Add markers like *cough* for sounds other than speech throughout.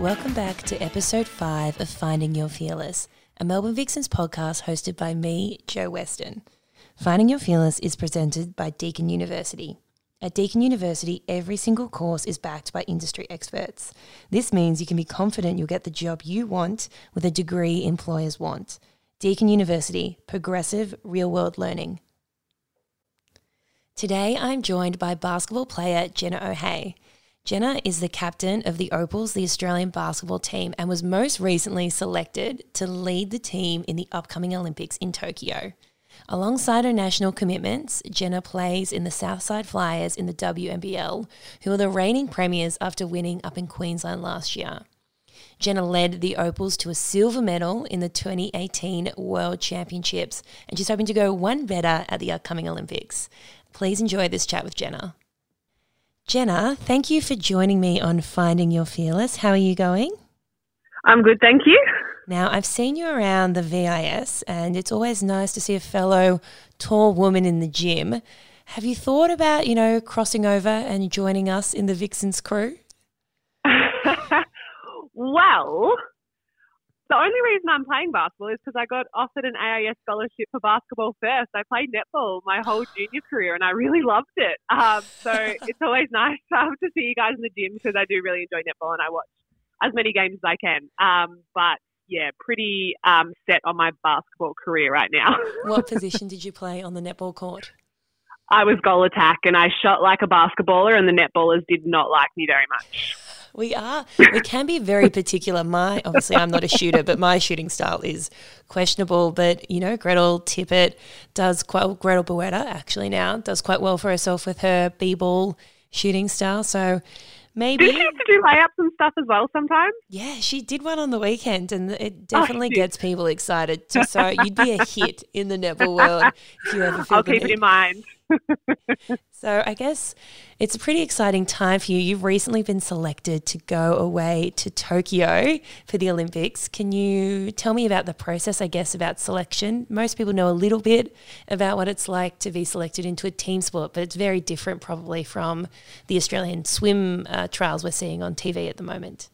welcome back to episode 5 of Finding Your Fearless, a Melbourne Vixens podcast hosted by me, Jo Weston. Finding Your Fearless is presented by Deakin University. At Deakin University, every single course is backed by industry experts. This means you can be confident you'll get the job you want with a degree employers want. Deakin University, progressive real world learning. Today, I'm joined by basketball player Jenna O'Hea. Jenna is the captain of the Opals, the Australian basketball team, and was most recently selected to lead the team in the upcoming Olympics in Tokyo. Alongside her national commitments, Jenna plays in the Southside Flyers in the WNBL, who are the reigning premiers after winning up in Queensland last year. Jenna led the Opals to a silver medal in the 2018 World Championships, and she's hoping to go one better at the upcoming Olympics. Please enjoy this chat with Jenna. Jenna, thank you for joining me on Finding Your Fearless. How are you going? I'm good, thank you. Now, I've seen you around the VIS, and it's always nice to see a fellow tall woman in the gym. Have you thought about, you know, crossing over and joining us in the Vixens crew? *laughs* well, the only reason I'm playing basketball is because I got offered an AIS scholarship for basketball first. I played netball my whole junior career and I really loved it. Um, so *laughs* it's always nice um, to see you guys in the gym because I do really enjoy netball and I watch as many games as I can. Um, but yeah, pretty um, set on my basketball career right now. *laughs* what position did you play on the netball court? I was goal attack and I shot like a basketballer, and the netballers did not like me very much. We are. We can be very particular. My obviously, I'm not a shooter, but my shooting style is questionable. But you know, Gretel Tippett does quite. Well, Gretel Bueta actually now does quite well for herself with her b-ball shooting style. So maybe did she have to do layups and stuff as well sometimes? Yeah, she did one on the weekend, and it oh, definitely oh, gets people excited. So you'd be a hit in the netball world if you ever. Feel I'll keep it in mind. *laughs* so I guess it's a pretty exciting time for you. You've recently been selected to go away to Tokyo for the Olympics. Can you tell me about the process, I guess, about selection? Most people know a little bit about what it's like to be selected into a team sport, but it's very different probably from the Australian swim uh, trials we're seeing on TV at the moment.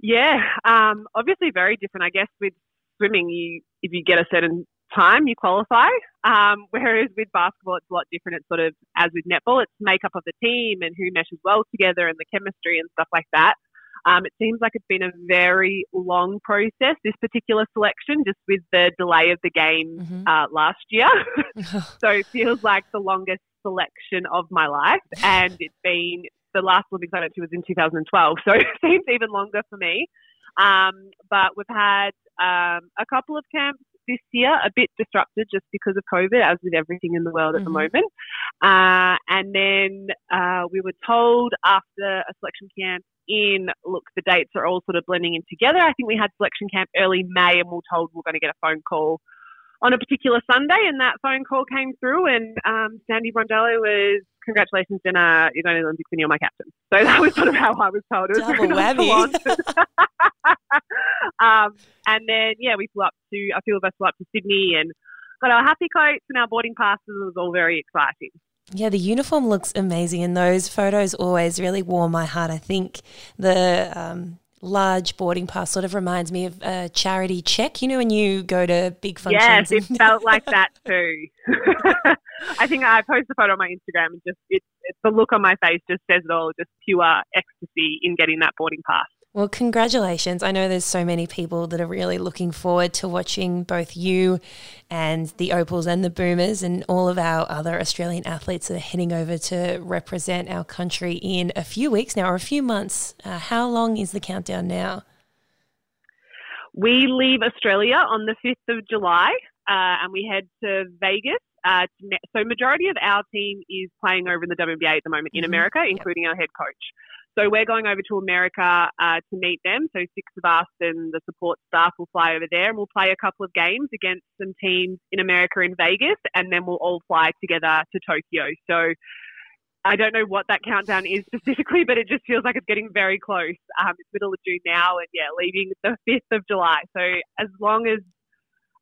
Yeah, um, obviously very different. I guess with swimming, you if you get a certain time you qualify. Um, *laughs* whereas with basketball, it's a lot different. It's sort of as with netball, it's makeup of the team and who meshes well together and the chemistry and stuff like that. Um, it seems like it's been a very long process, this particular selection, just with the delay of the game mm-hmm. uh, last year. *laughs* *laughs* so it feels like the longest selection of my life. And it's been the last Olympics I went to was in 2012. So it seems even longer for me. Um, but we've had um, a couple of camps this year, a bit disrupted just because of COVID, as with everything in the world at mm-hmm. the moment. Uh, and then uh, we were told after a selection camp in, look, the dates are all sort of blending in together. I think we had selection camp early May and we were told we we're going to get a phone call on a particular Sunday, and that phone call came through, and um, Sandy Brondello was, "Congratulations, Jenna, you're going to the Olympics and you're my captain." So *laughs* that was sort of how I was told. It was Double whammy. *laughs* um, and then yeah, we flew up to a few of us flew up to Sydney and got our happy coats and our boarding passes. It was all very exciting. Yeah, the uniform looks amazing, and those photos always really warm my heart. I think the um, large boarding pass sort of reminds me of a charity check. You know, when you go to big functions. Yes, it felt like *laughs* that too. *laughs* I think I posted a photo on my Instagram and just it, it, the look on my face just says it all. Just pure ecstasy in getting that boarding pass. Well, congratulations. I know there's so many people that are really looking forward to watching both you and the Opals and the Boomers and all of our other Australian athletes that are heading over to represent our country in a few weeks now or a few months. Uh, how long is the countdown now? We leave Australia on the 5th of July uh, and we head to Vegas. Uh, to so, majority of our team is playing over in the WNBA at the moment in mm-hmm. America, including yep. our head coach. So we're going over to America uh, to meet them. So six of us and the support staff will fly over there and we'll play a couple of games against some teams in America in Vegas and then we'll all fly together to Tokyo. So I don't know what that countdown is *laughs* specifically, but it just feels like it's getting very close. Um, it's middle of June now and yeah, leaving the *laughs* 5th of July. So as long as,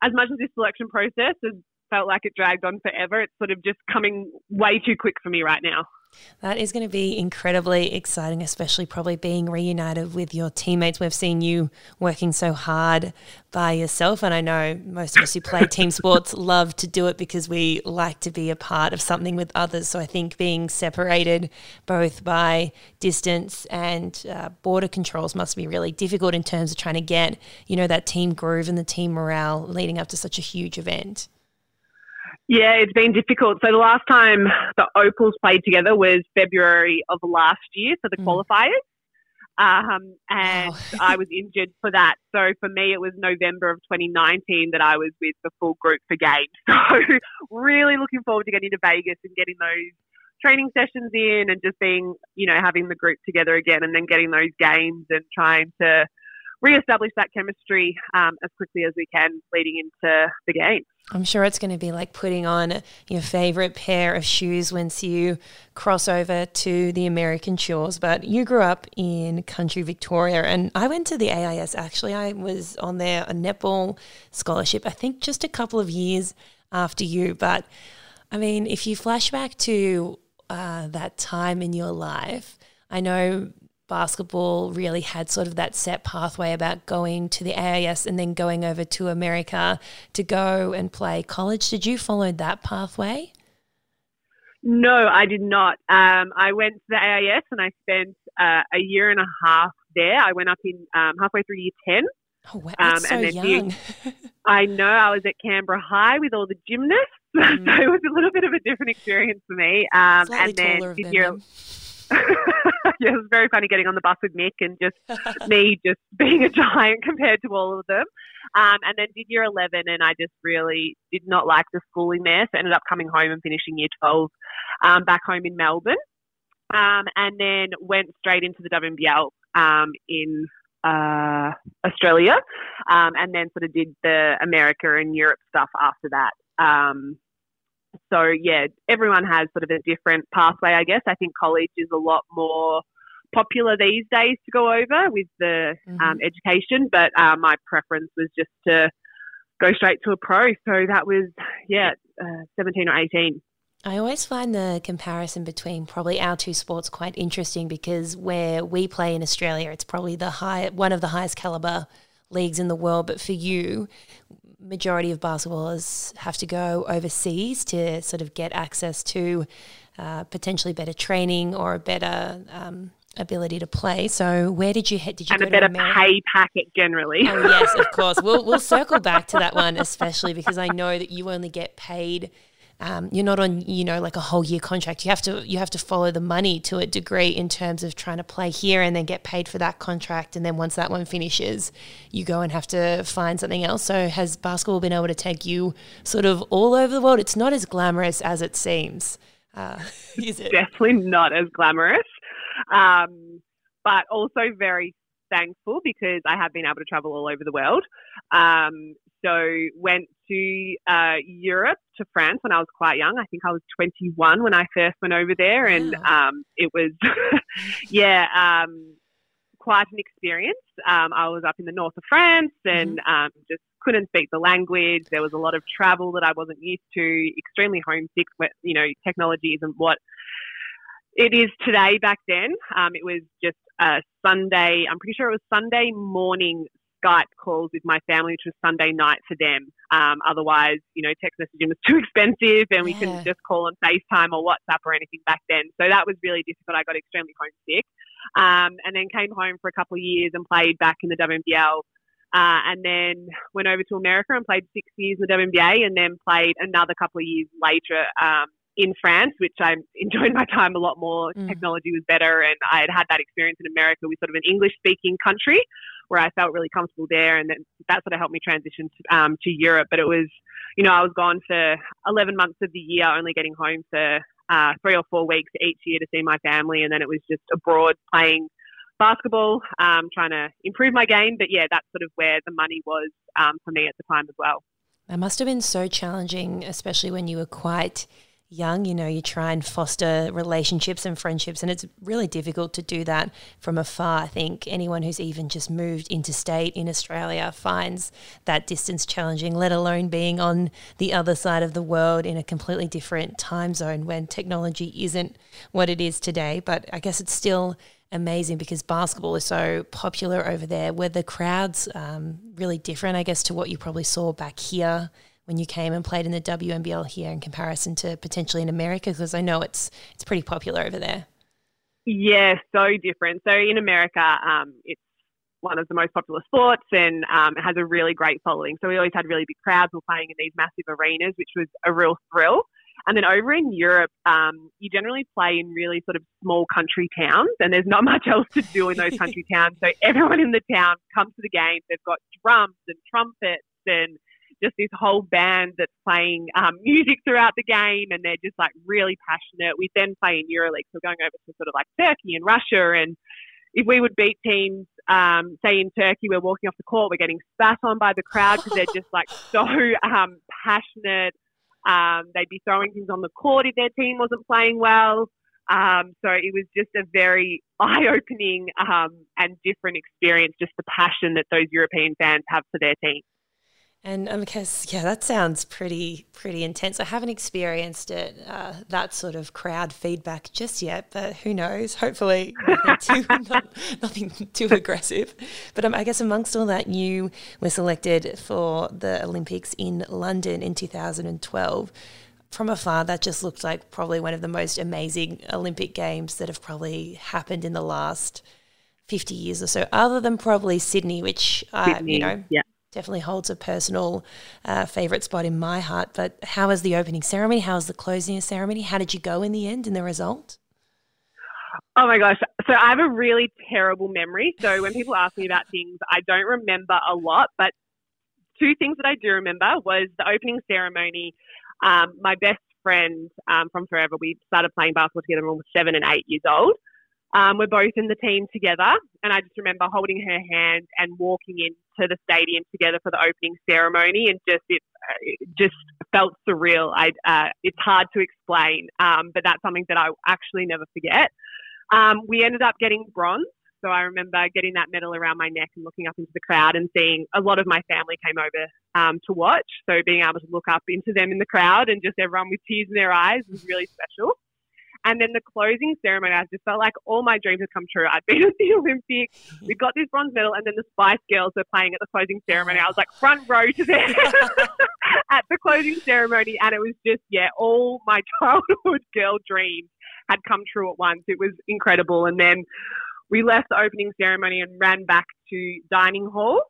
as much as this selection process has felt like it dragged on forever, it's sort of just coming way too quick for me right now. That is going to be incredibly exciting, especially probably being reunited with your teammates. We've seen you working so hard by yourself, and I know most of us who play *laughs* team sports love to do it because we like to be a part of something with others. So I think being separated both by distance and uh, border controls must be really difficult in terms of trying to get, you know, that team groove and the team morale leading up to such a huge event. Yeah, it's been difficult. So the last time the Opals played together was February of last year for the mm. qualifiers. Um, and wow. *laughs* I was injured for that. So for me, it was November of 2019 that I was with the full group for games. *laughs* So really looking forward to getting to Vegas and getting those training sessions in and just being, you know, having the group together again and then getting those games and trying to re-establish that chemistry um, as quickly as we can leading into the game. I'm sure it's going to be like putting on your favorite pair of shoes once you cross over to the American shores. But you grew up in country Victoria, and I went to the AIS actually. I was on there a netball scholarship, I think just a couple of years after you. But I mean, if you flash back to uh, that time in your life, I know basketball really had sort of that set pathway about going to the AIS and then going over to America to go and play college. Did you follow that pathway? No, I did not. Um, I went to the AIS and I spent uh, a year and a half there. I went up in um, halfway through year 10. Oh, wow, um, so and then young. *laughs* I know I was at Canberra High with all the gymnasts, *laughs* mm. so it was a little bit of a different experience for me. Um, and then did year, *laughs* *laughs* it was very funny getting on the bus with Mick and just *laughs* me just being a giant *laughs* compared to all of them. Um, and then did year 11 and I just really did not like the schooling there. So ended up coming home and finishing year 12 um, back home in Melbourne. Um, and then went straight into the WNBL um, in uh, Australia, um, and then sort of did the America and Europe stuff after that. Um, so yeah, everyone has sort of a different pathway, I guess. I think college is a lot more popular these days to go over with the mm-hmm. um, education, but uh, my preference was just to go straight to a pro. So that was yeah, uh, seventeen or eighteen. I always find the comparison between probably our two sports quite interesting because where we play in Australia, it's probably the high one of the highest caliber leagues in the world. But for you, majority of basketballers have to go overseas to sort of get access to uh, potentially better training or a better um, ability to play. So where did you head? Did you and a better pay packet generally? Oh yes, of *laughs* course. We'll we'll circle back to that one, especially because I know that you only get paid um, you're not on you know like a whole year contract you have to you have to follow the money to a degree in terms of trying to play here and then get paid for that contract and then once that one finishes you go and have to find something else so has basketball been able to take you sort of all over the world it's not as glamorous as it seems uh, *laughs* is it definitely not as glamorous um, but also very thankful because I have been able to travel all over the world. Um, so went to uh, Europe to France when I was quite young. I think I was 21 when I first went over there, and um, it was *laughs* yeah um, quite an experience. Um, I was up in the north of France and mm-hmm. Um, just couldn't speak the language. There was a lot of travel that I wasn't used to. Extremely homesick. You know, technology isn't what it is today. Back then, um, it was just a Sunday. I'm pretty sure it was Sunday morning Skype calls with my family, which was Sunday night for them. Um, otherwise, you know, text messaging was *laughs* too expensive and we yeah. couldn't just call on FaceTime or WhatsApp or anything back then. So that was really difficult. I got extremely homesick. Um, and then came home for a couple of years and played back in the WNBL. Uh, and then went over to America and played six years in the WNBA and then played another couple of years later um, in France, which I enjoyed my time a lot more. Mm. Technology was better, and I had had that experience in America with sort of an English speaking country where I felt really comfortable there, and then that sort of helped me transition to, um, to Europe. But it was, you know, I was gone for 11 months of the year, only getting home for uh, three or four weeks each year to see my family, and then it was just abroad playing basketball, um, trying to improve my game. But yeah, that's sort of where the money was um, for me at the time as well. That must have been so challenging, especially when you were quite young, you know, you try and foster relationships and friendships, and it's really difficult to do that from afar. I think anyone who's even just moved interstate in Australia finds that distance challenging, let alone being on the other side of the world in a completely different time zone when technology isn't what it is today. But I guess it's still amazing because basketball is so popular over there, where the crowds um, really different, I guess, to what you probably saw back here when you came and played in the WNBL here in comparison to potentially in America? Because I know it's it's pretty popular over there. Yeah, so different. So in America, um, it's one of the most popular sports and um, it has a really great following. So we always had really big crowds. We were playing in these massive arenas, which was a real thrill. And then over in Europe, um, you generally play in really sort of small country towns, and there's not *laughs* much else to do in those country *laughs* towns. So everyone in the town comes to the games. They've got drums and trumpets and just this whole band that's playing um, *laughs* music throughout the game, and they're just like really passionate. We then play in EuroLeague, so we're going over to sort of like Turkey and Russia, and if we would beat teams, um, say in Turkey, we're walking off the court, we're getting spat on by the crowd because they're just like so *laughs* um, passionate. Um, they'd be throwing things on the court if their team wasn't playing well. Um, so it was just a very eye-opening um, and different experience, just the passion that those European fans have for their team. And I guess, yeah, that sounds pretty pretty intense. I haven't experienced it, uh, that sort of crowd feedback just yet, but who knows? Hopefully, nothing too, *laughs* not, nothing too aggressive. But um, I guess amongst all that, you were selected for the Olympics in London in 2012. From afar, that just looked like probably one of the most amazing Olympic Games that have probably happened in the last 50 years or so, other than probably Sydney, which, uh, you know, yeah definitely holds a personal uh, favorite spot in my heart. But how was the opening ceremony? How was the closing ceremony? How did you go in the end in the result? Oh my gosh. So I have a really terrible memory. So when people ask me about things, I don't remember a lot. But two things that I do remember was the opening ceremony. Um, my best friend um, from forever, we started playing basketball together when we were seven and eight years old. Um, we're both in the team together, and I just remember holding her hand and walking into the stadium together for the opening ceremony, and just it, it just felt surreal. I uh, it's hard to explain, um, but that's something that I actually never forget. Um, we ended up getting bronze, so I remember getting that medal around my neck and looking up into the crowd and seeing a lot of my family came over um, to watch. So being able to look up into them in the crowd and just everyone with tears in their eyes was really special. And then the closing ceremony, I just felt like all my dreams had come true. I'd been at the *laughs* Olympics, we got this bronze medal, and then the Spice Girls were playing at the closing ceremony. I was like front row to them *laughs* at the closing ceremony, and it was just yeah, all my *laughs* childhood girl dreams had come true at once. It was incredible. And then we left the opening ceremony and ran back to dining hall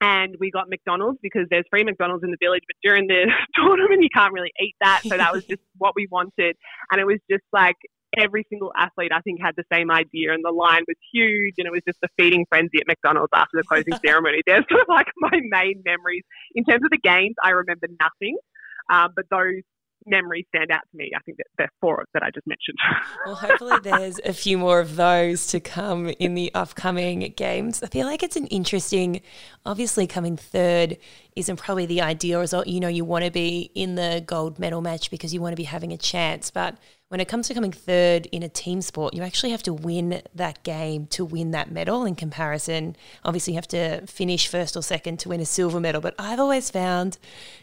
and we got McDonald's because there's free McDonald's in the village, but during the *laughs* tournament you can't really eat that, so that was *laughs* just what we wanted, and it was just like every single athlete I think had the same idea, and the line was huge, and it was just a feeding frenzy at McDonald's after the closing *laughs* ceremony. They're sort of like my main memories in terms of the games. I remember nothing, um, but those memories stand out to me. I think that there are four that I just mentioned. *laughs* well, hopefully there's a few more of those to come in the upcoming games. I feel like it's an interesting, obviously coming third isn't probably the ideal result. You know, you want to be in the gold medal match because you want to be having a chance, but when it comes to coming third in a team sport, you actually have to win that game to win that medal. In comparison, obviously, you have to finish first or second to win a silver medal. But I've always found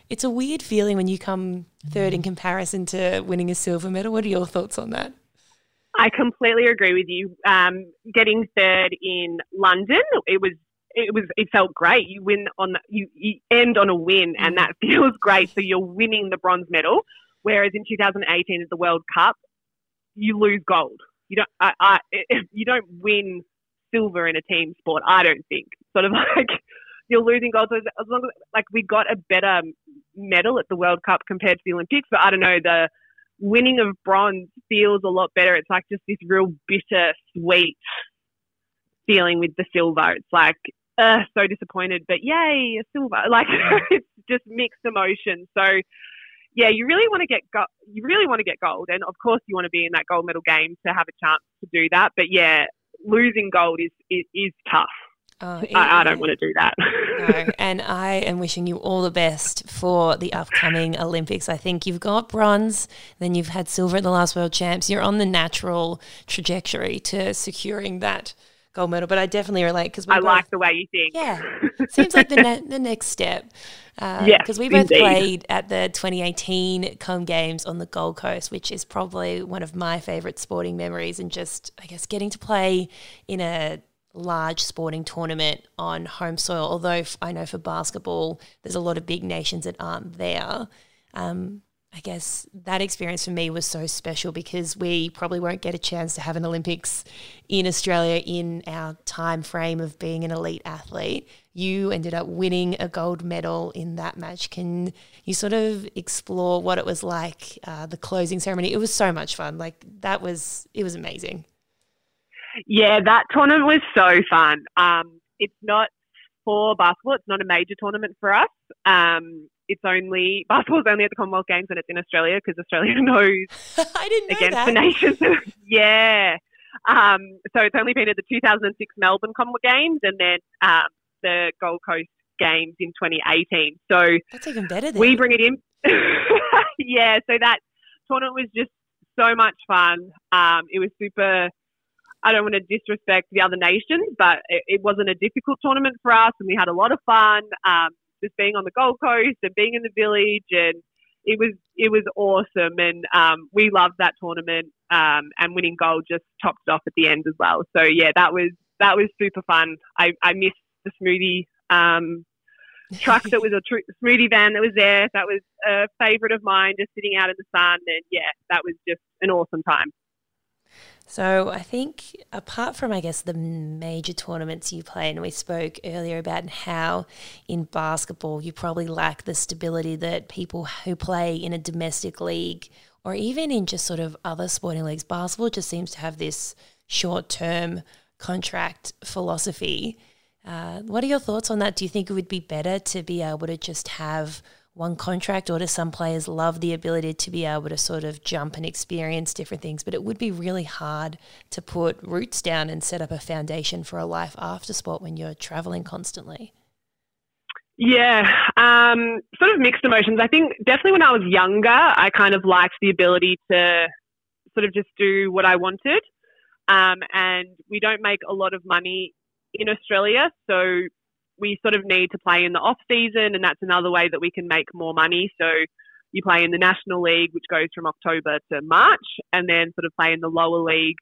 it's a weird feeling when you come third in comparison to winning a silver medal. What are your thoughts on that? I completely agree with you. Um, getting third in London, it was it was it felt great. You win on you, you end on a win, and that *laughs* feels great. So you're winning the bronze medal. Whereas in 2018 at the World Cup, you lose gold. You don't. I, I, you don't win silver in a team sport. I don't think. Sort of *laughs* like you're losing gold. So as long as like we got a better medal at the World Cup compared to the Olympics, but I don't know the winning of bronze feels a lot better. It's like just this real bitter sweet feeling with the silver. It's like uh, so disappointed, but yay, a silver! *laughs* Like it's just mixed emotions. So yeah, you really want to get go- you really want to get gold, and of course you want to be in that gold medal game to have a chance to do that. But yeah, losing gold is is, is tough. Oh, I, I, don't want to do that. no, and I am wishing you all the best for the upcoming Olympics. I think you've got bronze, then you've had silver at the last World Champs. You're on the natural trajectory to securing that gold medal. But I definitely relate because I both, like the way you think. Yeah, *laughs* seems like the ne- the next step. Uh, yeah, because we both indeed. played at the 2018 Com Games on the Gold Coast, which is probably one of my favourite sporting memories, and just I guess getting to play in a large sporting tournament on home soil. Although I know for basketball, there's a lot of big nations that aren't there. Um, I guess that experience for me was so special because we probably won't get a chance to have an Olympics in Australia in our time frame of being an elite athlete. You ended up winning a gold medal in that match. Can you sort of explore what it was like, uh, the closing ceremony? It was so much fun. Like that was, it was amazing. Yeah, that tournament was so fun. Um, it's not for basketball. It's not a major tournament for us. Um, it's only basketball's only at the Commonwealth Games and it's in Australia because Australia *laughs* knows *laughs* I didn't know against that. the nations. *laughs* yeah. Um, so it's only been at the 2006 Melbourne Commonwealth Games and then um, the Gold Coast Games in 2018. So that's even better. We bring it in. yeah. So that tournament was just so much fun. Um, it was super I don't want to disrespect the other nations, but it, it, wasn't a difficult tournament for us, and we had a lot of fun. Um, just being on the Gold Coast and being in the village, and it was it was awesome, and um, we loved that tournament. Um, and winning gold just topped it off at the end as well. So yeah, that was that was super fun. I, I missed the smoothie um, truck that was a tr- smoothie van that was there. That was a favourite of mine, just sitting out in the sun, and yeah, that was just an awesome time. So I think apart from I guess the major tournaments you play, and we spoke earlier about how in basketball you probably lack the stability that people who play in a domestic league or even in just sort of other sporting leagues, basketball just seems to have this short term contract philosophy. Uh, what are your thoughts on that? Do you think it would be better to be able to just have one contract, or do some players love the ability to be able to sort of jump and experience different things? But it would be really hard to put roots down and set up a foundation for a life after sport when you're traveling constantly. Yeah, um, sort of mixed emotions. I think definitely when I was younger, I kind of liked the ability to sort of just do what I wanted. Um, and we don't make a lot of money in Australia, so we sort of need to play in the off season, and that's another way that we can make more money. So you play in the National League, which goes from October to March, and then sort of play in the lower league,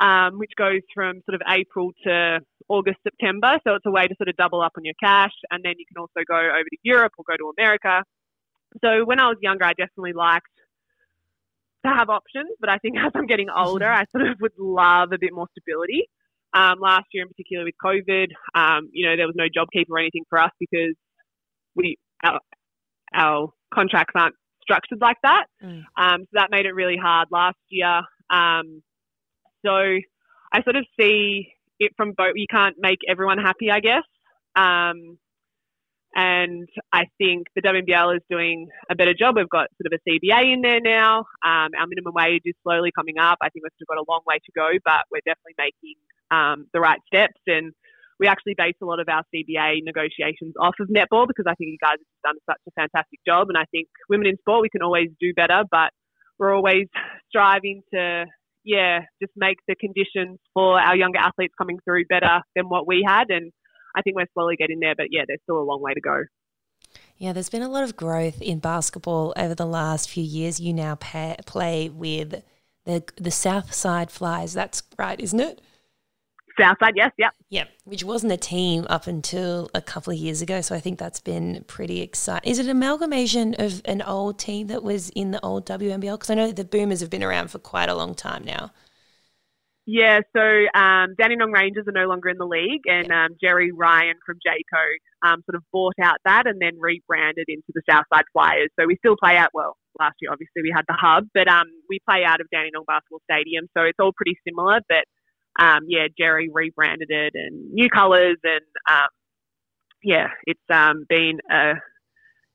um, which goes from sort of April to August, September. So it's a way to sort of double up on your cash, and then you can also go over to Europe or go to America. So when I was younger, I definitely liked to have options, but I think *laughs* as I'm getting older, I sort of would love a bit more stability. Um, last year, in particular, with COVID, um, you know, there was no JobKeeper or anything for us because we our, our contracts aren't structured like that. Mm. Um, so that made it really hard last year. Um, so I sort of see it from both. You can't make everyone happy, I guess. Um, and I think the WNBL is doing a better job. We've got sort of a CBA in there now. Um, our minimum wage is slowly coming up. I think we've still got a long way to go, but we're definitely making um, the right steps. And we actually base a lot of our CBA negotiations off of netball because I think you guys have done such a fantastic job. And I think women in sport, we can always do better, but we're always striving to, yeah, just make the conditions for our younger athletes coming through better than what we had. And I think we're slowly getting there, but yeah, there's still a long way to go. Yeah, there's been a lot of growth in basketball over the last few years. You now pay, play with the the South Side Flyers. That's right, isn't it? Southside, yes, yep. Yep, which wasn't a team up until a couple of years ago. So I think that's been pretty exciting. Is it an amalgamation of an old team that was in the old WNBL? Because I know the Boomers have been around for quite a long time now. Yeah, so um, Dandenong Rangers are no longer in the league, and um, Jerry Ryan from Jayco um, sort of bought out that and then rebranded into the Southside Flyers. So we still play out, well, last year obviously we had the hub, but um, we play out of Danny Dandenong Basketball Stadium, so it's all pretty similar, but um, yeah, Jerry rebranded it and new colours, and um, yeah, it's um, been a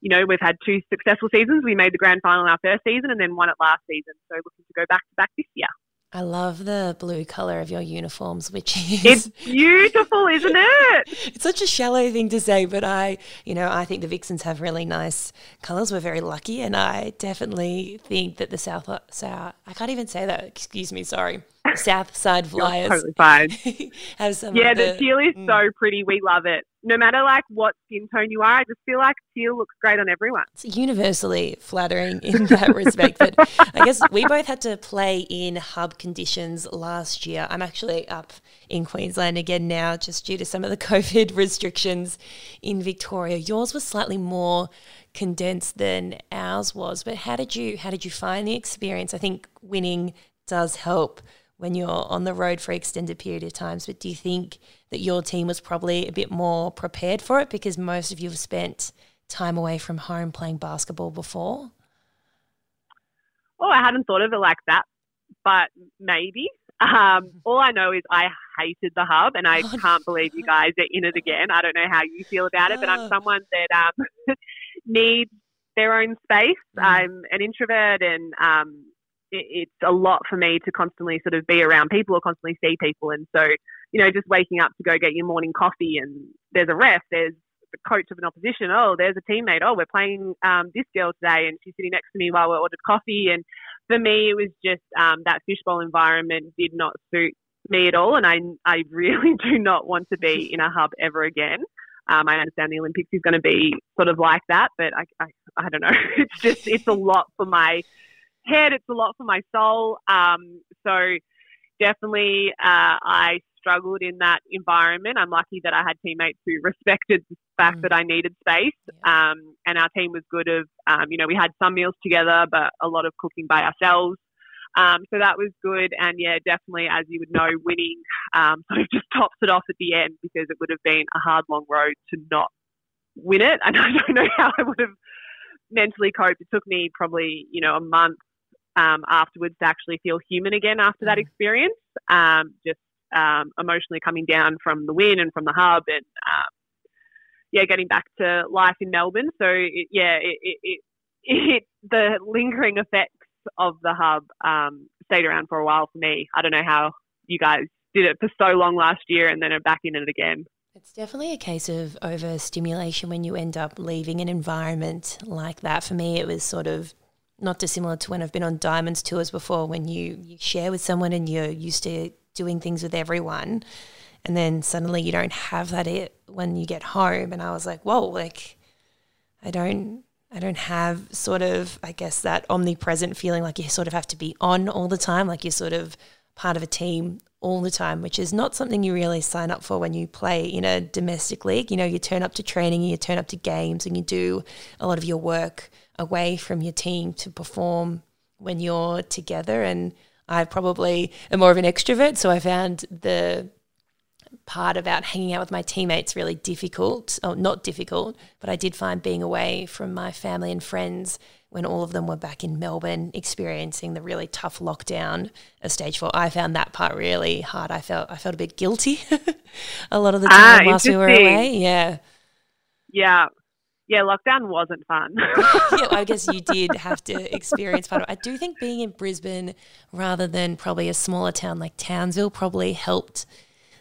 you know we've had two successful seasons. We made the grand final in our first season, and then won it last season. So looking to go back to back this year. I love the blue color of your uniforms, which is it's beautiful, *laughs* isn't it? it's such a shallow thing to say, but I, you know, I think the Vixens have really nice colors. We're very lucky, and I definitely think that the South, South I can't even say that. Excuse me, sorry. South Side *laughs* Flyers. totally fine. *laughs* have some yeah, the, the, teal is mm. so pretty. We love it. No matter like what skin tone you are, I just feel like teal looks great on everyone. It's universally flattering in *laughs* that respect. But I guess we both had to play in hub conditions last year. I'm actually up in Queensland again now, just due to some of the COVID restrictions in Victoria. Yours was slightly more condensed than ours was. But how did you how did you find the experience? I think winning does help when you're on the road for extended period of times. But do you think that your team was probably a bit more prepared for it because most of you have spent time away from home playing basketball before? Oh, I hadn't thought of it like that, but maybe. Um, *laughs* all I know is I hated the hub, and I oh, can't believe you guys are in it again. I don't know how you feel about it, but I'm someone that um, *laughs* needs their own space. Mm. I'm an introvert, and um, it's a lot for me to constantly sort of be around people or constantly see people. And so, you know, just waking up to go get your morning coffee and there's a ref, there's the coach of an opposition. Oh, there's a teammate. Oh, we're playing um, this girl today and she's sitting next to me while we're ordered coffee. And for me, it was just um, that fishbowl environment did not suit me at all. And I, I really *laughs* do not want to be in a hub ever again. Um, I understand the Olympics is going to be sort of like that, but I, I, I don't know. *laughs* It's just, it's a lot for my head. It's a lot for my soul. Um, so definitely, uh, I struggled in that environment. I'm lucky that I had teammates who *laughs* respected the fact mm. that I needed space. Um, and our team was good of, um, you know, we had some meals together, but a lot of cooking by ourselves. Um, so that was good. And yeah, definitely, as you would know, winning um, *laughs* sort of just tops it off at the end because it would have been a hard, long road to not win it. And *laughs* I don't know how I would have mentally coped. It took me probably, you know, a month um, afterwards to actually feel human again after that mm. experience. Um, just um, emotionally coming down from the win and from the hub, and um, yeah, getting back to life in Melbourne. So it, yeah, it, it, *laughs* it, the lingering effects of the hub um, stayed around for a while for me. I don't know how you guys did it for so long last year and then are back in it again. It's definitely a case of overstimulation when you end up leaving an environment like that. For me, it was sort of not dissimilar to when I've been on Diamonds tours before, when you, you share with someone and you're used to doing things with everyone. And then suddenly you don't have that it when you get home. And I was like, whoa, like I don't I don't have sort of, I guess, that omnipresent feeling like you sort of have to be on all the time, like you're sort of part of a team all the time, which is not something you really sign up for when you play in a domestic league. You know, you turn up to training, you turn up to games, and you do a lot of your work away from your team to perform when you're together. And I probably am more of an extrovert, so I found the part about hanging out with my teammates really difficult. Oh, not difficult, but I did find being away from my family and friends when all of them were back in Melbourne experiencing the really tough lockdown of stage four. I found that part really hard. I felt I felt a bit guilty *laughs* a lot of the ah, time ah, whilst we were away. Yeah. Yeah yeah, lockdown wasn't fun. *laughs* yeah, I guess you did *laughs* have to experience part of it. I do think being in Brisbane rather than probably a smaller town like Townsville probably helped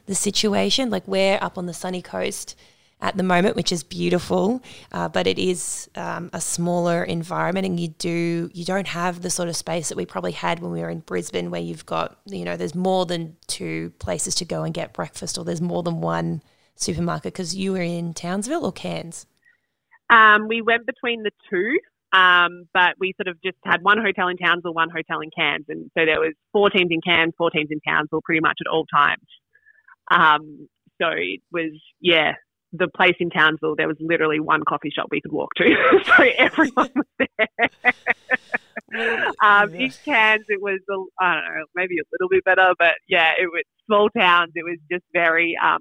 the situation. Like we're up on the sunny coast at the moment, which is beautiful, uh, but it is um, a smaller environment, and you do you don't have the sort of space that we probably had when we were in Brisbane, where you've got you know there's more than two places to go and get breakfast, or there's more than one supermarket because you were in Townsville or Cairns. Um, we went between the two, um, but we sort of just had one hotel in Townsville, one hotel in Cairns, and so there was four teams in Cairns, four teams in Townsville, pretty much at all times. Um, so it was, yeah, the place in Townsville, there was literally one coffee shop we could walk to, *laughs* so everyone was there. um, in Cairns, it was, I don't know, maybe a little bit better, but yeah, it was small towns. It was just very um,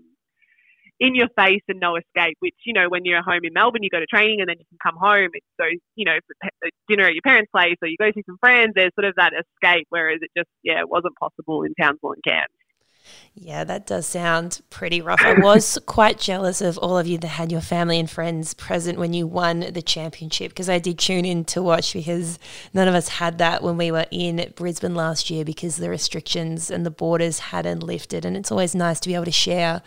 in your face and no escape. Which you know, when you're home in Melbourne, you go to training and then you can come home. It's so you know, dinner at your parents' place or you go see some friends. There's sort of that escape, whereas it just yeah, it wasn't possible in Townsville and Cairns. Yeah, that does sound pretty rough. I was *coughs* quite jealous of all of you that had your family and friends present when you won the championship because I did tune in to watch because none of us had that when we were in Brisbane last year because the restrictions and the borders hadn't lifted. And it's always nice to be able to share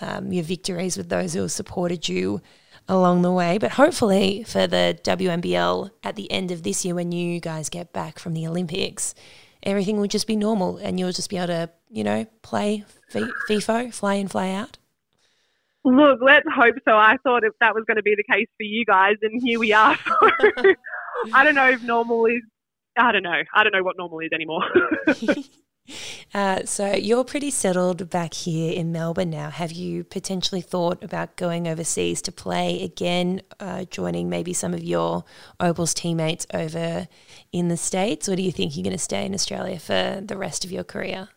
um, your victories with those who have supported you along the way. But hopefully, for the WNBL at the end of this year, when you guys get back from the Olympics, everything will just be normal and you'll just be able to, you know, play FIFO, fly in, fly out? Look, let's hope so. I thought if that was going to be the case for you guys, and here we are. *laughs* *laughs* I don't know if normal is. I don't know. I don't know what normal is anymore. *laughs* uh, so you're pretty settled back here in Melbourne now. Have you potentially thought about going overseas to play again, uh, joining maybe some of your Opals teammates over in the States, or do you think you're going to stay in Australia for the rest of your career?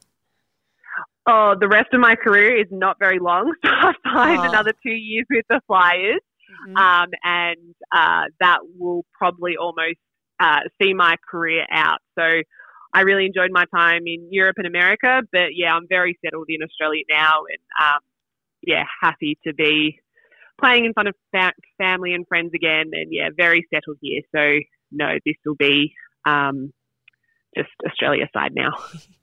Oh, the rest of my career is not very long, *laughs* so I signed oh. another two years with the Flyers, mm-hmm. um, and uh, that will probably almost uh, see my career out. So I really enjoyed my time in Europe and America, but yeah, I'm very settled in Australia now, and um, yeah, happy to be playing in front of fa- family and friends again, and yeah, very settled here. So no, this will be um, just Australia side now. *laughs*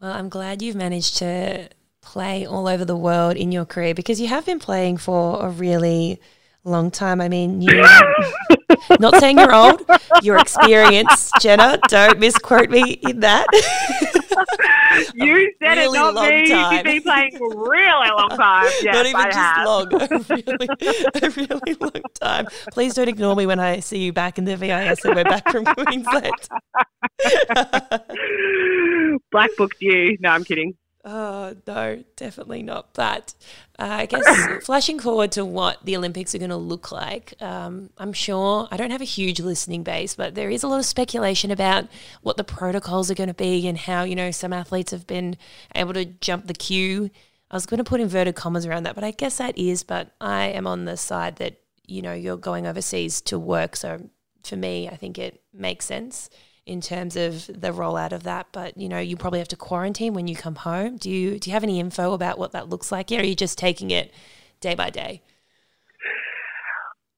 well, I'm glad you've managed to play all over the world in your career because you have been playing for a really long time. I mean, you *laughs* not saying you're old, your experience, Jenna. Don't misquote me in that. *laughs* *laughs* you said really it, not me. Time. You've been playing for a really long time. *laughs* Yes, not even I just have. long, a *laughs* really, a really long time. Please don't ignore me when I see you back in the VIS and we're back from Queensland. Black booked you. No, I'm kidding. Oh, no, definitely not. But uh, I guess *coughs* flashing forward to what the Olympics are going to look like, um, I'm sure I don't have a huge listening base, but there is a lot of speculation about what the protocols are going to be and how, you know, some athletes have been able to jump the queue. I was going to put inverted commas around that, but I guess that is. But I am on the side that, you know, you're going overseas to work. So for me, I think it makes sense in terms of the rollout of that. But you know, you probably have to quarantine when you come home. Do you do you have any info about what that looks like? Yeah, or are you just taking it day by day?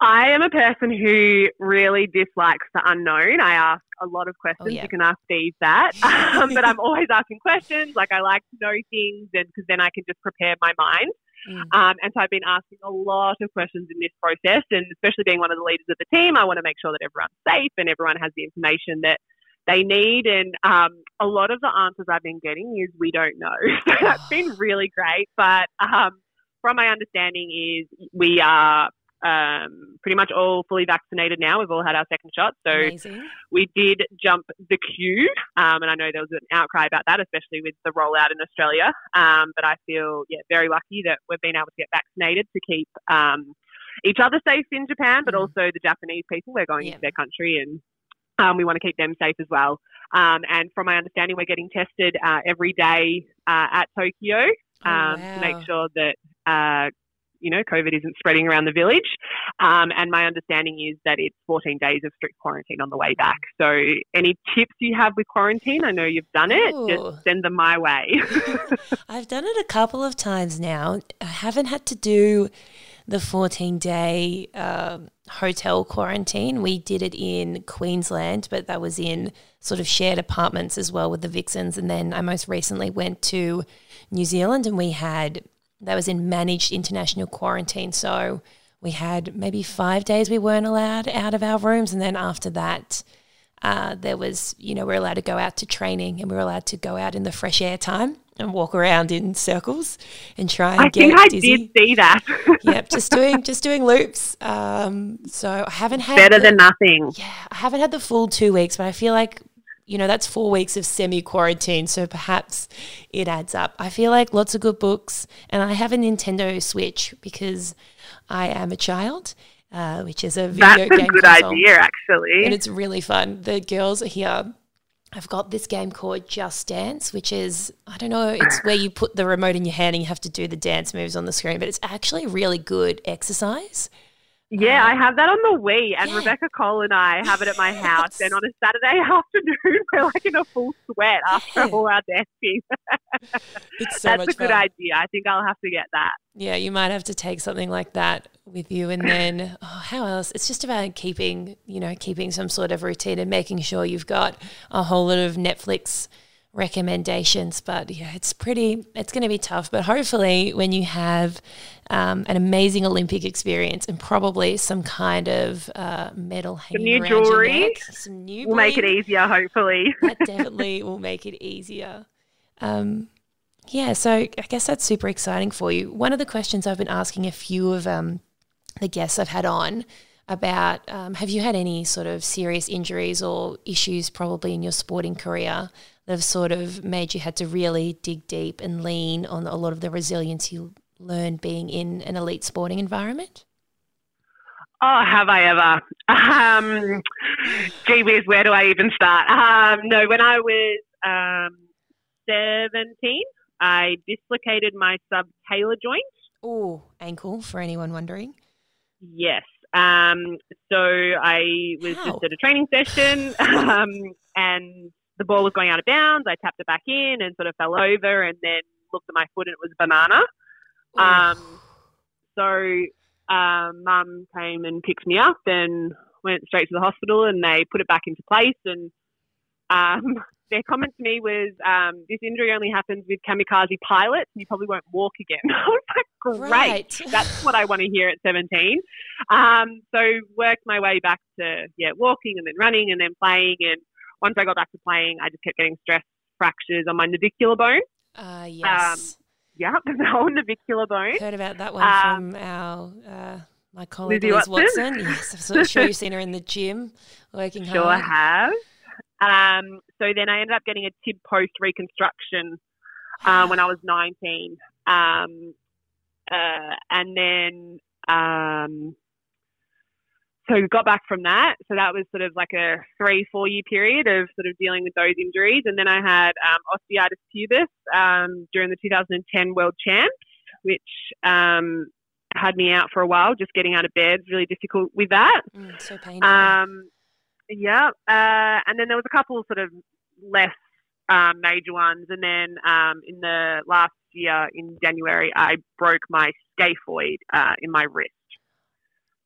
I am a person who really dislikes the unknown. I ask a lot of questions. Oh, yeah. You can ask Steve that, *laughs* um, but I'm always asking questions. Like I like to know things, and because then I can just prepare my mind. Mm. Um, and so I've been asking a lot of questions in this process, and especially being one of the leaders of the team, I want to make sure that everyone's safe and everyone has the information that they need. And um, a lot of the answers I've been getting is we don't know. *laughs* so that's been *sighs* really great. But um, from my understanding is we are um, pretty much all fully vaccinated now. We've all had our second shot. So Amazing. we did jump the queue. Um, and I know there was an outcry about that, especially with the rollout in Australia. Um, but I feel yeah, very lucky that we've been able to get vaccinated to keep um, each other safe in Japan, but mm. also the Japanese people. We're going yeah. into their country and um, we want to keep them safe as well. Um, and from my understanding, we're getting tested uh, every day uh, at Tokyo oh, um, wow. to make sure that uh, you know COVID isn't spreading around the village. Um, and my understanding is that it's 14 days of strict quarantine on the way back. So any tips you have with quarantine, I know you've done it. Ooh. Just send them my way. *laughs* *laughs* I've done it a couple of times now. I haven't had to do the 14 day um, hotel quarantine. We did it in Queensland, but that was in sort of shared apartments as well with the Vixens. And then I most recently went to New Zealand and we had, that was in managed international quarantine. So we had maybe five days we weren't allowed out of our rooms. And then after that, uh, there was, you know, we are allowed to go out to training and we were allowed to go out in the fresh air time and walk around in circles and try and I get think I dizzy. did see that. *laughs* yep, just doing *laughs* just doing loops. Um, so I haven't had better the, than nothing. Yeah, I haven't had the full two weeks, but I feel like you know that's four weeks of semi quarantine, so perhaps it adds up. I feel like lots of good books, and I have a Nintendo Switch because I am a child. Uh, which is a video That's game. That's a good console, idea, actually. And it's really fun. The girls are here I've got this game called Just Dance, which is, I don't know, it's where you put the remote in your hand and you have to do the dance moves on the screen, but it's actually really good exercise. Yeah, I um, have that on the Wii, and yeah. Rebecca Cole and I have it at my *laughs* house. And on a Saturday *laughs* afternoon, *laughs* we're like in a full sweat after yeah. all our dancing. it's so That's a good fun. idea. I think I'll have to get that. Yeah, you might have to take something like that with you, and then oh, how else? It's just about keeping, you know, keeping some sort of routine and making sure you've got a whole lot of Netflix recommendations. But yeah, it's pretty, it's going to be tough. But hopefully, when you have um, an amazing Olympic experience and probably some kind of uh, medal hanging some new jewelry, neck, some new will make it easier. Hopefully, that *laughs* definitely will make it easier. Um, yeah, so I guess that's super exciting for you. One of the questions I've been asking a few of um, the guests I've had on about um, have you had any sort of serious injuries or issues probably in your sporting career that have sort of made you had to really dig deep and lean on a lot of the resilience you learned being in an elite sporting environment? Oh, have I ever? Um, gee whiz, where do I even start? Um, no, when I was um, 17, I dislocated my subtalar joint. Oh, ankle for anyone wondering. Yes. Um, so I was just at a training session *laughs* um, and the ball was going out of bounds. I tapped it back in and sort of fell over and then looked at my foot and it was a banana. Um, so um, mum came and picked me up and went straight to the hospital and they put it back into place. And um, *laughs* their comment to me was, um, "This injury only happens with kamikaze pilots, and you probably won't walk again." *laughs* I was like, "Great, right. that's what I want to hear at 17." Um, so worked my way back to yeah, walking and then running and then playing. And once I got back to playing, I just kept getting stress fractures on my navicular bone. Uh, yes. Um, yeah, *laughs* the whole navicular bone. Heard about that one um, from our uh, my colleague Liz Watson. Watson. Yes, I'm sure you've *laughs* seen her in the gym working sure hard. Sure have. Um, so then I ended up getting a tib post reconstruction uh, when I was 19. Um, uh, and then um, so we got back from that. So that was sort of like a three, four year period of sort of dealing with those injuries. And then I had um, osteitis pubis um, during the 2010 World Champs, which um, had me out for a while, just getting out of bed, really difficult with that. Mm, so painful. Um, yeah. Uh, and then there was a couple sort of less um, major ones. And then um, in the last year, in January, I broke my scaphoid uh, in my wrist.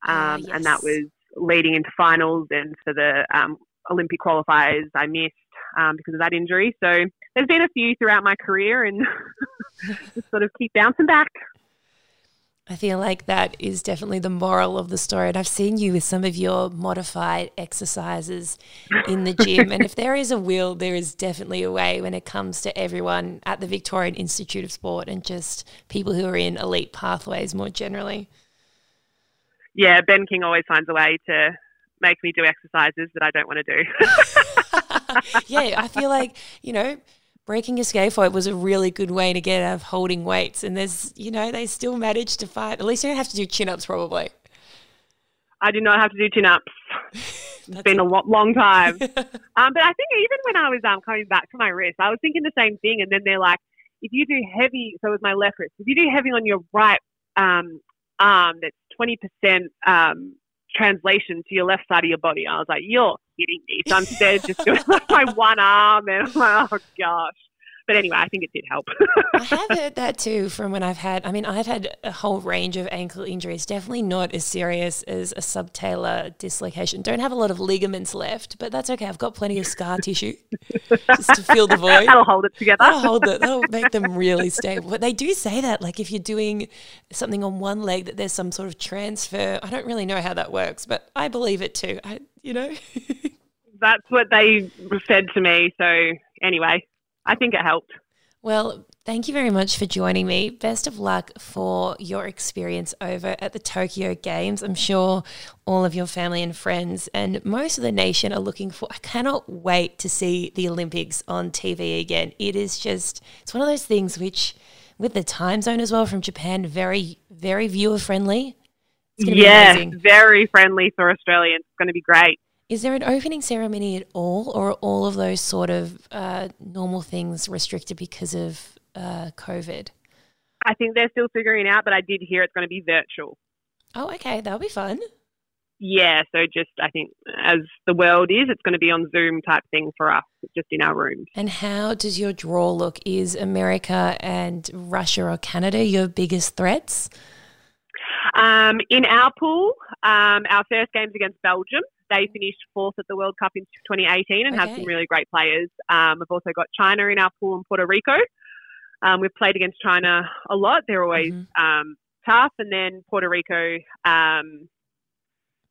Ah, um, yes. and that was leading into finals and for the um, Olympic qualifiers I missed um, because of that injury. So there's been a few throughout my career and *laughs* just sort of keep bouncing back. I feel like that is definitely the moral of the story. And I've seen you with some of your modified exercises in the gym. and if there is a will, there is definitely a way when it comes to everyone at the Victorian Institute of Sport and just people who are in elite pathways more generally yeah, Ben King always finds a way to make me do exercises that I don't want to do. *laughs* yeah, I feel like, you know, breaking a scaphoid was a really good way to get out of holding weights. And there's, you know, they still managed to fight. At least you don't have to do chin ups, probably. I do not have to do chin ups. *laughs* it's been a lo- long time. *laughs* um, but I think even when I was um, coming back to my wrist, I was thinking the same thing. And then they're like, if you do heavy, so with my left wrist, if you do heavy on your right um, arm, that's 20% um, translation to your left side of your body. I was like, you're kidding me. So I'm instead just doing like my one arm and I'm like, oh gosh. But anyway, I think it did help. I have heard that too from when I've had, I mean, I've had a whole range of ankle injuries, definitely not as serious as a subtalar dislocation. Don't have a lot of ligaments left, but that's okay. I've got plenty of scar tissue just to fill the void. That'll hold it together. That'll hold it. That'll make them really stable. But they do say that, like if you're doing something on one leg, that there's some sort of transfer. I don't really know how that works, but I believe it too. I, you know. *laughs* that's what they said to me. So anyway, I think it helped. Well, thank you very much for joining me. Best of luck for your experience over at the Tokyo Games. I'm sure all of your family and friends and most of the nation are looking for. I cannot wait to see the Olympics on TV again. It is just, it's one of those things which, with the time zone as well from Japan, very, very viewer friendly. Yeah, very friendly for Australians. It's going to be great. Is there an opening ceremony at all, or are all of those sort of uh, normal things restricted because of uh, COVID? I think they're still figuring out, but I did hear it's going to be virtual. Oh, okay. That'll be fun. Yeah, so just I think as the world is, it's going to be on Zoom type thing for us, just in our rooms. And how does your draw look? Is America and Russia or Canada your biggest threats? Um, in our pool, um, our first game's against Belgium. They finished fourth at the World Cup in 2018 and Okay. have some really great players. Um, we've also got China in our pool and Puerto Rico. Um, we've played against China a lot. They're always Mhm. um, tough. And then Puerto Rico um,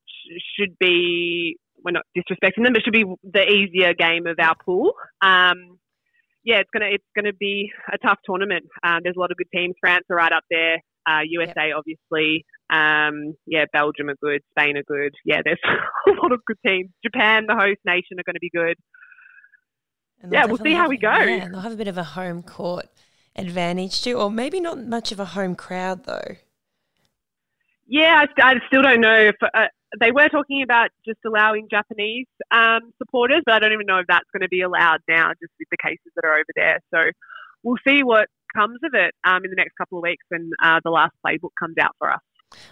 sh- should be, we're not disrespecting them, but should be the easier game of our pool. Um, yeah, it's gonna it's gonna be a tough tournament. Um, there's a lot of good teams. France are right up there. Uh, USA, obviously. Um, yeah, Belgium are good. Spain are good. Yeah, there's *laughs* a lot of good teams. Japan, the host nation, are going to be good. Yeah, we'll see how we go. Yeah, and they'll have a bit of a home court advantage too, or maybe not much of a home crowd though. Yeah, I, I still don't know if uh, they were talking about just allowing Japanese um, supporters, but I don't even know if that's going to be allowed now, just with the cases that are over there. So we'll see what comes of it um, in the next couple of weeks when uh, the last playbook comes out for us.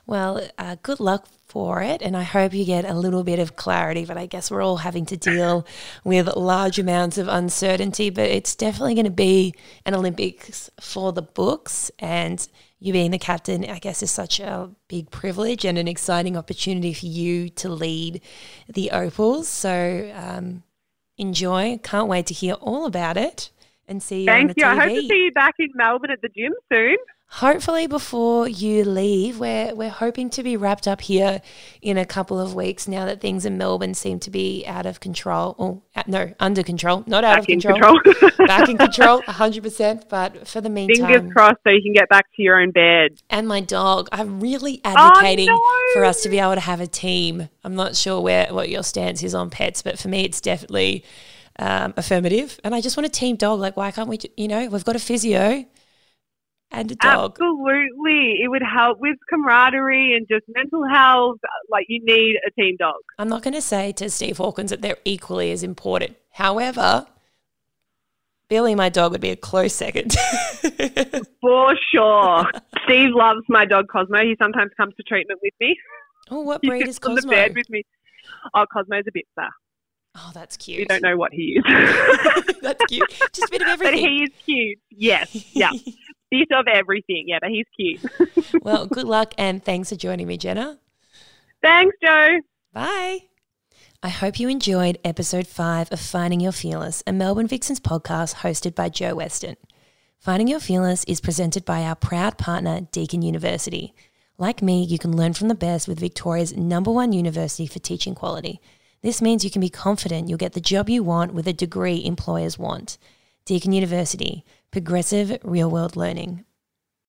Well, uh, good luck for it, and I hope you get a little bit of clarity. But I guess we're all having to deal *laughs* with large amounts of uncertainty. But it's definitely going to be an Olympics for the books, and you being the captain, I guess, is such a big privilege and an exciting opportunity for you to lead the Opals. So um, enjoy. Can't wait to hear all about it and see you on Thank you. TV. I hope to see you back in Melbourne at the gym soon. Hopefully, before you leave, we're we're hoping to be wrapped up here in a couple of weeks. Now that things in Melbourne seem to be out of control, or uh, no, under control, not out Back of control, control. *laughs* back in control, *laughs* hundred percent. But for the meantime Fingers crossed so you can get back to your own bed. and my dog, I'm really advocating no. for us to be able to have a team. I'm not sure where what your stance is on pets, but for me, it's definitely um, affirmative. And I just want a team dog. Like, why can't we? You know, we've got a physio and a dog. Absolutely. It would help with camaraderie and just mental health. Like, you need a team dog. I'm not going to say to Steve Hawkins that they're equally as important. However, Billy, my dog, would be a close second. *laughs* For sure. Steve loves my dog Cosmo. He sometimes comes to treatment with me. oh, what *laughs* breed is on the Cosmo? bed with me. Oh, Cosmo's a bit bitster. Oh, that's cute. You cute. don't know what he is. *laughs* that's cute. Just a bit of everything. but he is cute. Yes. Yeah. Bit of everything. Yeah, but he's cute. *laughs* well, good luck and thanks for joining me, Jenna. Thanks, Joe. Bye. I hope you enjoyed episode five of Finding Your Fearless, a Melbourne Vixens podcast hosted by Joe Weston. Finding Your Fearless is presented by our proud partner, Deakin University. Like me, you can learn from the best with Victoria's number one university for teaching quality. This means you can be confident you'll get the job you want with a degree employers want. Deakin University, progressive real world learning.